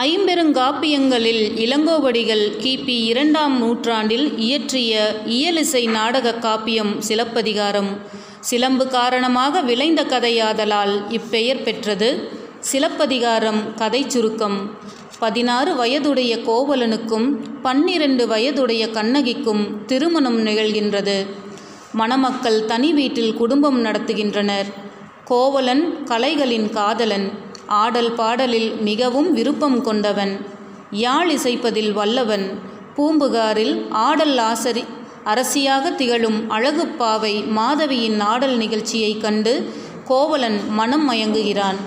ஐம்பெருங்காப்பியங்களில் இளங்கோவடிகள் கிபி இரண்டாம் நூற்றாண்டில் இயற்றிய இயலிசை நாடக காப்பியம் சிலப்பதிகாரம். சிலம்பு காரணமாக விளைந்த கதையாதலால் இப்பெயர் பெற்றது சிலப்பதிகாரம் கதை சுருக்கம். பதினாறு வயதுடைய கோவலனுக்கும் பன்னிரண்டு வயதுடைய கண்ணகிக்கும் திருமணம் நிகழ்கின்றது. மணமக்கள் தனி வீட்டில் குடும்பம் நடத்துகின்றனர். கோவலன் கலைகளின் காதலன். ஆடல் பாடலில் மிகவும் விருப்பம் கொண்டவன். யாழ் இசைப்பதில் வல்லவன். பூம்புகாரில் ஆடல் ஆசரி அரசியாக திகழும் அழகுப்பாவை மாதவியின் ஆடல் நிகழ்ச்சியைக் கண்டு கோவலன் மனம் மயங்குகிறான்.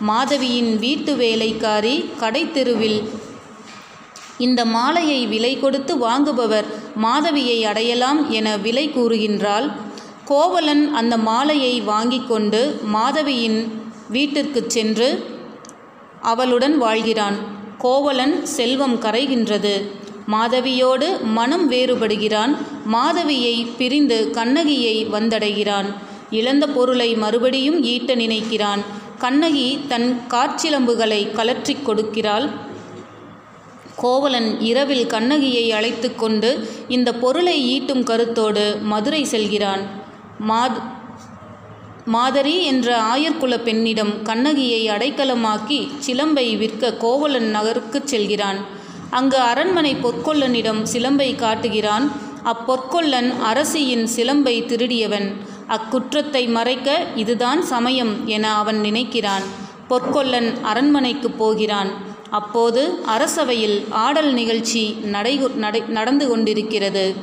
மாதவியின் வீட்டு வேலைக்காரி கடைத்தெருவில் இந்த மாலையை விலை கொடுத்து வாங்குபவர் மாதவியை அடையலாம் என விலை கூறுகின்றால் கோவலன் அந்த மாலையை வாங்கி கொண்டு மாதவியின் வீட்டிற்கு சென்று அவளுடன் வாழ்கிறான். கோவலன் செல்வம் கரைகின்றது. மாதவியோடு மனம் வேறுபடுகிறான். மாதவியை பிரிந்து கண்ணகியை வந்தடைகிறான். இழந்த பொருளை மறுபடியும் ஈட்ட நினைக்கிறான். கண்ணகி தன் காற்சிலம்புகளை கலற்றி கொடுக்கிறாள். கோவலன் இரவில் கண்ணகியை அழைத்து கொண்டு இந்த பொருளை ஈட்டும் கருத்தோடு மதுரை செல்கிறான். மாத் மாதரி என்ற ஆயர்குல பெண்ணிடம் கண்ணகியை அடைக்கலமாக்கி சிலம்பை விற்க கோவலன் நகருக்குச் செல்கிறான். அங்கு அரண்மனை பொற்கொல்லனிடம் சிலம்பை காட்டுகிறான். அப்பொற்கொல்லன் அரசியின் சிலம்பை திருடியவன். அக்குற்றத்தை மறைக்க இதுதான் சமயம் என அவன் நினைக்கிறான். பொற்கொல்லன் அரண்மனைக்கு போகிறான். அப்போது அரசவையில் ஆடல் நிகழ்ச்சி நடை நடை நடந்து கொண்டிருக்கிறது.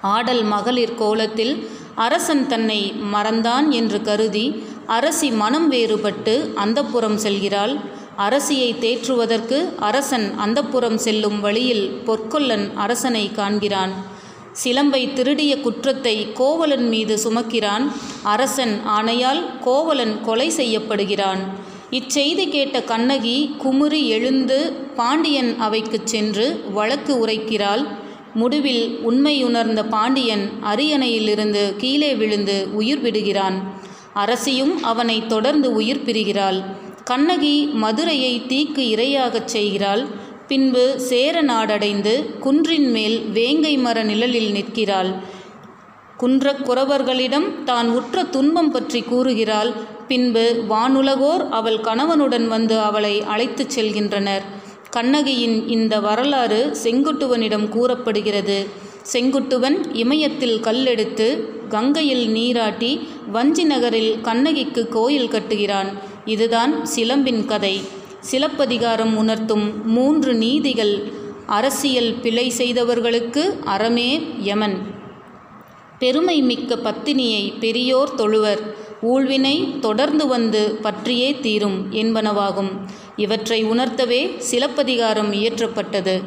ஆடல் மகளிர் கோலத்தில் அரசன் தன்னை மறந்தான் என்று கருதி அரசி மனம் வேறுபட்டு அந்தப்புறம் செல்கிறாள். அரசியை தேற்றுவதற்கு அரசன் அந்தப்புறம் செல்லும் வழியில் பொற்கொல்லன் அரசனை காண்கிறான். சிலம்பை திருடிய குற்றத்தை கோவலன் மீது சுமக்கிறான். அரசன் ஆணையால் கோவலன் கொலை செய்யப்படுகிறான். இச்செய்தி கேட்ட கண்ணகி குமுறி எழுந்து பாண்டியன் அவைக்குச் சென்று வழக்கு உரைக்கிறாள். முடிவில் உண்மையுணர்ந்த பாண்டியன் அரியணையிலிருந்து கீழே விழுந்து உயிர் விடுகிறான். அரசியும் அவனை தொடர்ந்து உயிர் பிரிகிறாள். கண்ணகி மதுரையை தீக்கு இரையாகச் செய்கிறாள். பின்பு சேர நாடடைந்து குன்றின் மேல் வேங்கை மர நிழலில் நிற்கிறாள். குன்றக் குறவர்களிடம் தான் உற்ற துன்பம் பற்றி கூறுகிறாள். பின்பு வானுலகோர் அவள் கணவனுடன் வந்து அவளை அழைத்துச் செல்கின்றனர். கண்ணகியின் இந்த வரலாறு செங்குட்டுவனிடம் கூறப்படுகிறது. செங்குட்டுவன் இமயத்தில் கல்லெடுத்து கங்கையில் நீராட்டி வஞ்சி நகரில் கண்ணகிக்கு கோயில் கட்டுகிறான். இதுதான் சிலம்பின் கதை. சிலப்பதிகாரம் உணர்த்தும் மூன்று நீதிகள் அரசியல் பிழை செய்தவர்களுக்கு அறமே யமன். பெருமை மிக்க பத்தினியை பெரியோர் தொழுவர். ஊழ்வினை தொடர்ந்து வந்து பற்றியே தீரும் என்பனவாகும். இவற்றை உணர்த்தவே சிலப்பதிகாரம் இயற்றப்பட்டது.